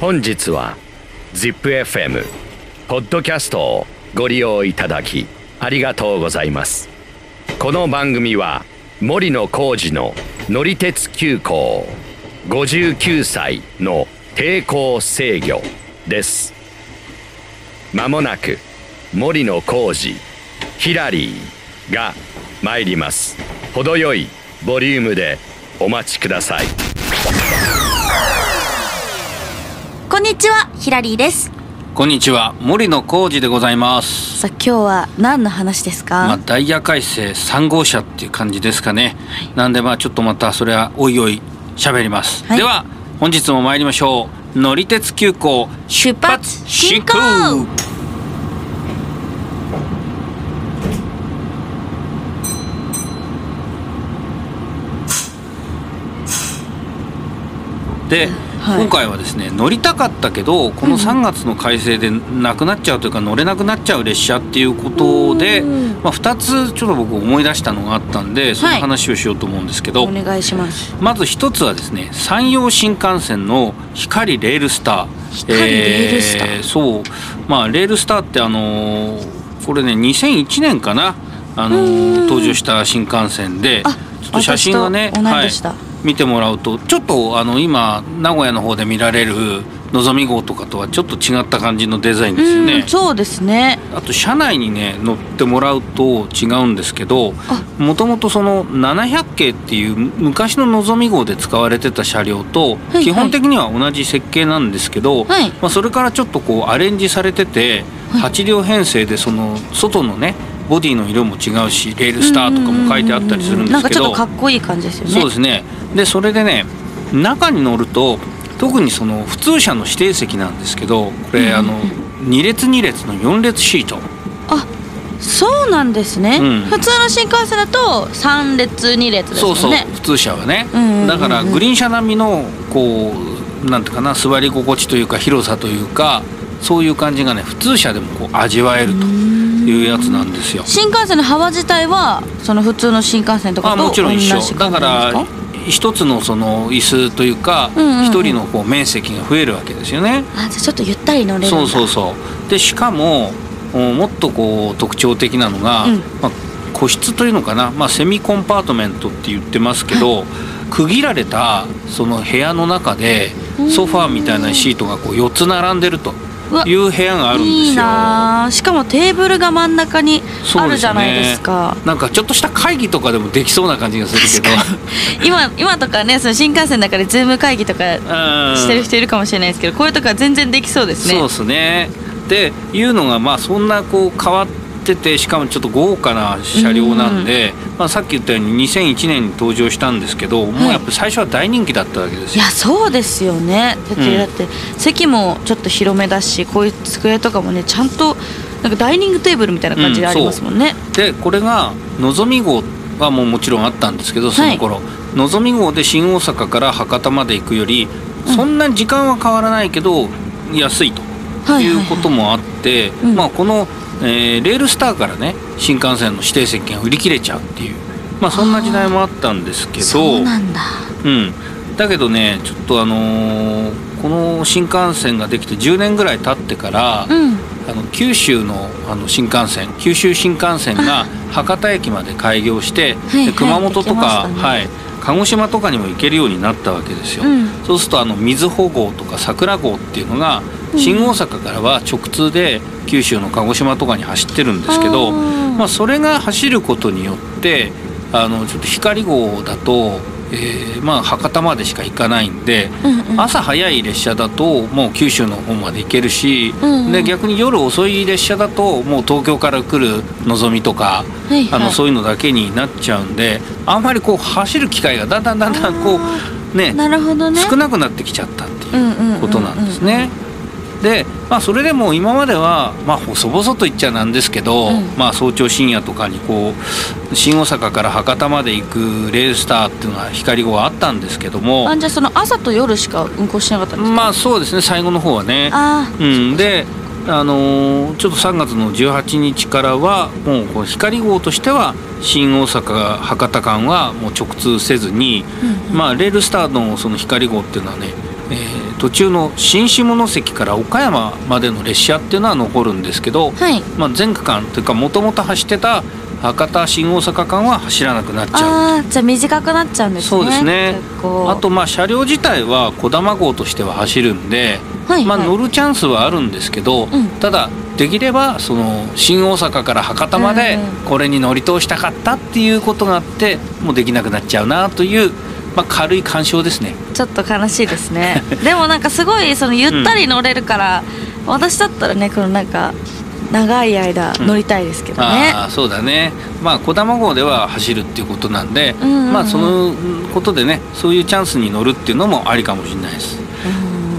本日は ZIPFM ポッドキャストをご利用いただきありがとうございます。この番組は森野浩二の乗り鉄急行59歳の抵抗制御です。まもなく森野浩二ヒラリーが参ります。程よいボリュームでお待ちください。こんにちは、ヒラリーです。こんにちは森野浩二でございます。さあ、今日は何の話ですか？まあ、ダイヤ改正3号車っていう感じですかね、なんでまあちょっとまたそれはおいおい喋ります、はい。では本日も参りましょう。乗り鉄急行出発進行。で、はい。今回はですね乗りたかったけどこの3月の改正でなくなっちゃうというか乗れなくなっちゃう列車っていうことで、うん。まあ、2つちょっと僕思い出したのがあったんでその話をしようと思うんですけど、お願いします。まず一つはですね山陽新幹線のひかりレールスター。ひかりレールスター。そう。まあレールスターってあのーこれね2001年かなあのー登場した新幹線であちょっと写真がね同い年だ見てもらうとちょっとあの今名古屋の方で見られるのぞみ号とかとはちょっと違った感じのデザインですよねうん、。そうですね。あと車内にね乗ってもらうと違うんですけどあもともとその700系っていう昔ののぞみ号で使われてた車両とはい基本的には同じ設計なんですけど、はいまあ、それからちょっとこうアレンジされててはい8両編成でその外のねボディの色も違うしレールスターとかも書いてあったりするんですけど。なんかちょっとかっこいい感じですよね。そうですね。でそれでね中に乗ると特にその普通車の指定席なんですけどこれ、うんあの2列2列の4列シート。あ、そうなんですね。うん。普通の新幹線だと三列二列ですそうそう。普通車はね、だからグリーン車並みのこうなんていうかな座り心地というか広さというかそういう感じがね普通車でもこう味わえるというやつなんですよ。新幹線の幅自体はその普通の新幹線とかあともちろん一緒。だから一つのその椅子というかうんうん。うん一人のこう面積が増えるわけですよね。あ、じゃあちょっとゆったり乗れる。そうそうそう。でしかもおもっとこう特徴的なのが、うん。まあ、個室というのかな、まあ、セミコンパートメントって言ってますけど、区切られたその部屋の中でソファーみたいなシートがこう4つ並んでるという部屋があるんですよ。いいなあしかもテーブルが真ん中にあるじゃないですか。なんかちょっとした会議とかでもできそうな感じがするけど今今とかねその新幹線の中でズーム会議とかうんしてる人いるかもしれないですけどこういうとこは全然できそうですね。そうですね。でいうのがまあそんなこう変わっててしかもちょっと豪華な車両なんで、まあ、さっき言ったように2001年に登場したんですけど、もうやっぱ最初は大人気だったわけですよ。いやそうですよね。だって,、うん。だって席もちょっと広めだしこういう机とかもねちゃんとなんかダイニングテーブルみたいな感じでありますもんね。でこれがのぞみ号はもうもちろんあったんですけどその頃、のぞみ号で新大阪から博多まで行くよりそんなに時間は変わらないけど安いと。はいはい。いうこともあって、うん。まあ、この、えーレールスターからね新幹線の指定席が売り切れちゃうっていう、まあ、そんな時代もあったんですけど。そう。なんだ。うん、だけどねちょっとあのーこの新幹線ができて10年ぐらい経ってから、うん。あの九州のあの新幹線九州新幹線が博多駅まで開業して、はいで熊本とはいか、ね。はい、鹿児島とかにも行けるようになったわけですよ。うん。そうするとあの瑞穂号とか桜号っていうのが新大阪からは直通で九州の鹿児島とかに走ってるんですけど、まあ、それが走ることによってあのちょっと光号だと、えーまあ、博多までしか行かないんで、うんうん。朝早い列車だともう九州の方まで行けるし、うんうん。で逆に夜遅い列車だともう東京から来るのぞみとか、はいはい。あのそういうのだけになっちゃうんであんまりこう走る機会がだんだんだんだんこうねなるほどね。少なくなってきちゃったってうんうんうんうんいうことなんでまあ、それでも今までは、まあ、細々と言っちゃなんですけど、うんまあ、早朝深夜とかにこう新大阪から博多まで行くレールスターっていうのは光号はあったんですけどもあじゃあその朝と夜しか運行しなかったんですか？まあそうですね最後の方はね。あうん、であのーちょっと3月の18日からはもうこう光号としては新大阪博多間はもう直通せずに、うんうんまあ、レールスターのその光号っていうのはね、えー途中の新下関から岡山までの列車っていうのは残るんですけど、はい。まあ、全区間というかもともと走ってた博多新大阪間は走らなくなっちゃう。ああじゃあ短くなっちゃうんですねそうですね。あとまあ車両自体はこだま号としては走るんで、はいまあ、はい乗るチャンスはあるんですけど、ん。ただできればその新大阪から博多までうん。これに乗り通したかったっていうことがあってもうできなくなっちゃうなという、まあ、軽い干渉ですね。ちょっと悲しいですね。でもなんかすごいそのゆったり乗れるから、私だったらねこのなんか長い間乗りたいですけどね、ああそうだね。まあ小玉号では走るっていうことなんで、うんうんうん。まあそのことでねそういうチャンスに乗るっていうのもありかもしれないです。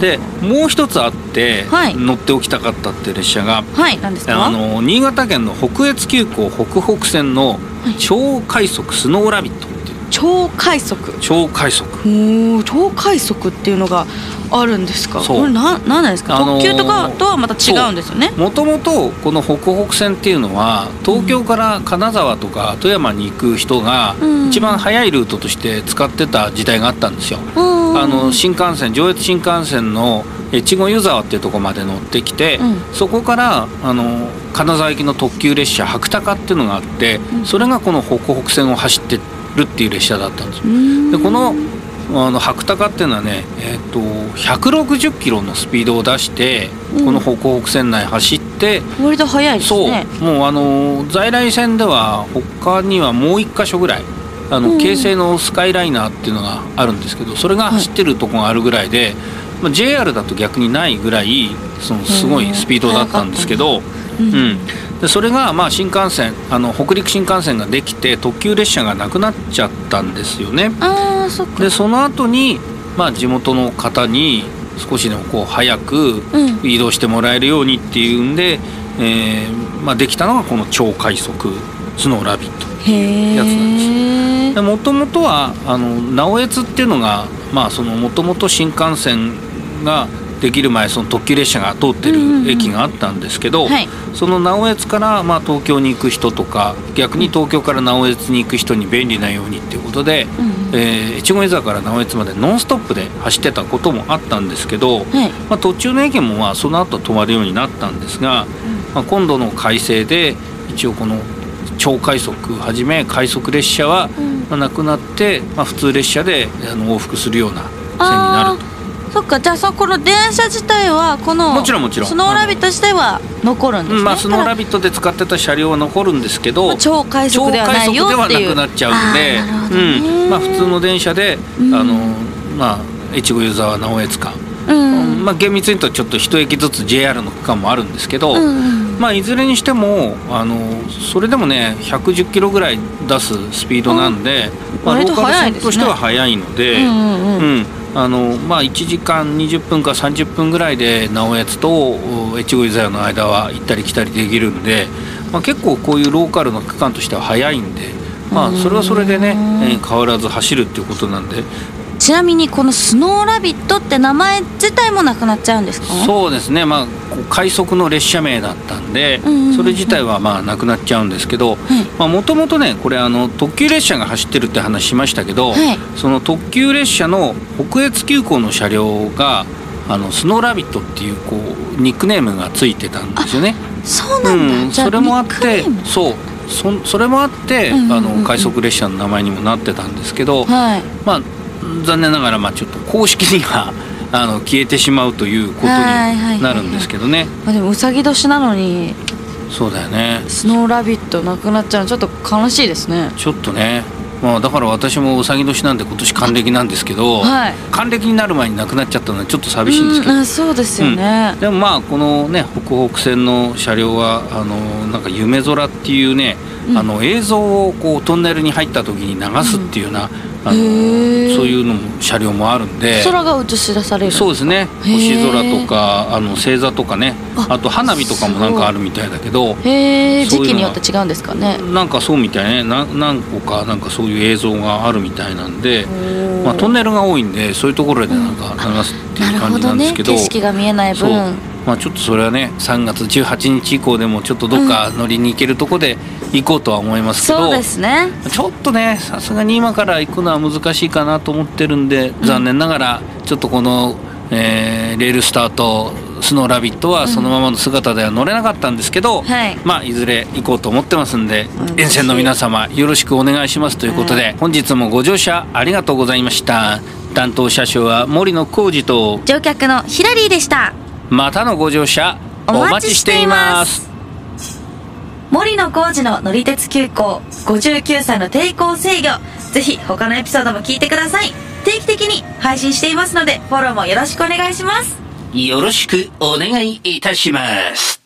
でもう一つあって、はい。乗っておきたかったっていう列車がはい何ですか？あの新潟県の北越急行北北線の超快速スノーラビット。っていう超快速。超快速。おお超快速っていうのがあるんですか？これななんなんですか、あのー特急とかとはまた違うんですよね？もともとこの北北線っていうのは東京から金沢とか富山に行く人がうん。一番速いルートとして使ってた時代があったんですよ。うん。あの新幹線上越新幹線の越後湯沢っていうところまで乗ってきて、うん。そこからあの金沢行きの特急列車白鷹っていうのがあって、それがこの北北線を走ってるっていう列車だったんですよ。でこのあの白鷹っていうのはね、えー、と160キロのスピードを出して、うん。この北北線内走って割と早いですそう。ねもうあの在来線では他にはもう一箇所ぐらいあの、うん。京成のスカイライナーっていうのがあるんですけどそれが走ってるとこがあるぐらいで、まあ、JR だと逆にないぐらいそのすごいスピードだったんですけど、うん。うん、でそれがまあ新幹線あの北陸新幹線ができて特急列車がなくなっちゃったんですよね。ああそっか。でその後にまあ地元の方に少しでもこう早くうん。移動してもらえるようにっていうんで、えーまあ、できたのがこの超快速スノーラビット。へやつなんですもともとはあの直江津っていうのがまあそのもともと新幹線ができる前その特急列車が通ってうんうんうん。る駅があったんですけど、はい。その直江津からまあ東京に行く人とか逆に東京から直江津に行く人に便利なようにっていうことで、うんえー越後湯沢から直江津までノンストップで走ってたこともあったんですけど、はい。まあ、途中の駅もまあその後止まるようになったんですが、まあ、今度の改正で一応この超快速はじめ快速列車はなくなって、まあ、普通列車であの往復するような線になると。そっかじゃあそこの電車自体はこのもちろんもちろん。スノーラビット自体は残るんですね、うんまあ、スノーラビビットで使ってた車両は残るんですけど超快速ではないよっていう。ではなくなっちゃうんでうん。まあ、普通の電車で、うん。あのまあ、越後湯沢直江津間、うん。まあ、厳密に言うとちょっと一駅ずつ JR の区間もあるんですけど、うんまあ、いずれにしてもあのそれでもね110キロぐらい出すスピードなんで、まあ、ローカル線としては速いので。うん。うんあのまあ、1時間20分か30分ぐらいで直江津とお越後湯沢の間は行ったり来たりできるんで、まあ、結構こういうローカルの区間としては速いんで、まあ、それはそれでね、えー変わらず走るっていうことなんでちなみにこのスノーラビットって名前自体もなくなっちゃうんですか？そうですね、まあ、快速の列車名だったんで、それ自体はまあなくなっちゃうんですけどもともとねこれあの特急列車が走ってるって話しましたけど、はい。その特急列車の北越急行の車両があのスノーラビットっていうこうニックネームがついてたんですよね。そうなんだ、うん、それもあってそう。そそれもあって、あの快速列車の名前にもなってたんですけど、はい。まあ残念ながらまあちょっと公式には あの消えてしまうということになるんですけどね。まあでもうさぎ年なのにそうだよね。スノーラビットなくなっちゃうのちょっと悲しいですね。ちょっとね。まあだから私もうさぎ年なんで今年還暦なんですけど、はい。還暦になる前に亡くなっちゃったのはちょっと寂しいんですけど。うそうですよね、でもまあこのね北北線の車両はあのなんか夢空っていうね、うん。あの映像をこうトンネルに入った時に流すっていうような、あのそういうのも車両もあるんで。空が映し出される。そうですね。星空とかあの星座とかね。ああと花火とかもなんかあるみたいだけど。へえ時期によって違うんですかね。なんかそうみたいね。な何個かなんかそういう映像があるみたいなんで、まあ、トンネルが多いんでそういうところでなんか流すっていう感じなんですけど。景色が見えない分まあちょっとそれはね3月18日以降でもちょっとどっか乗りに行けるとこで行こうとは思いますけど、そうですね。ちょっとねさすがに今から行くのは難しいかなと思ってるんで残念ながらちょっとこのえーレールスターとスノーラビットはそのままの姿では乗れなかったんですけど、はい。まあいずれ行こうと思ってますんで、うん。沿線の皆様よろしくお願いしますということで、本日もご乗車ありがとうございました。担当車掌は森野浩二と乗客のヒラリーでしたまたのご乗車お待ちしています。森野浩二の乗り鉄急行59歳の抵抗制御。ぜひ他のエピソードも聞いてください。定期的に配信していますのでフォローもよろしくお願いします。よろしくお願いいたします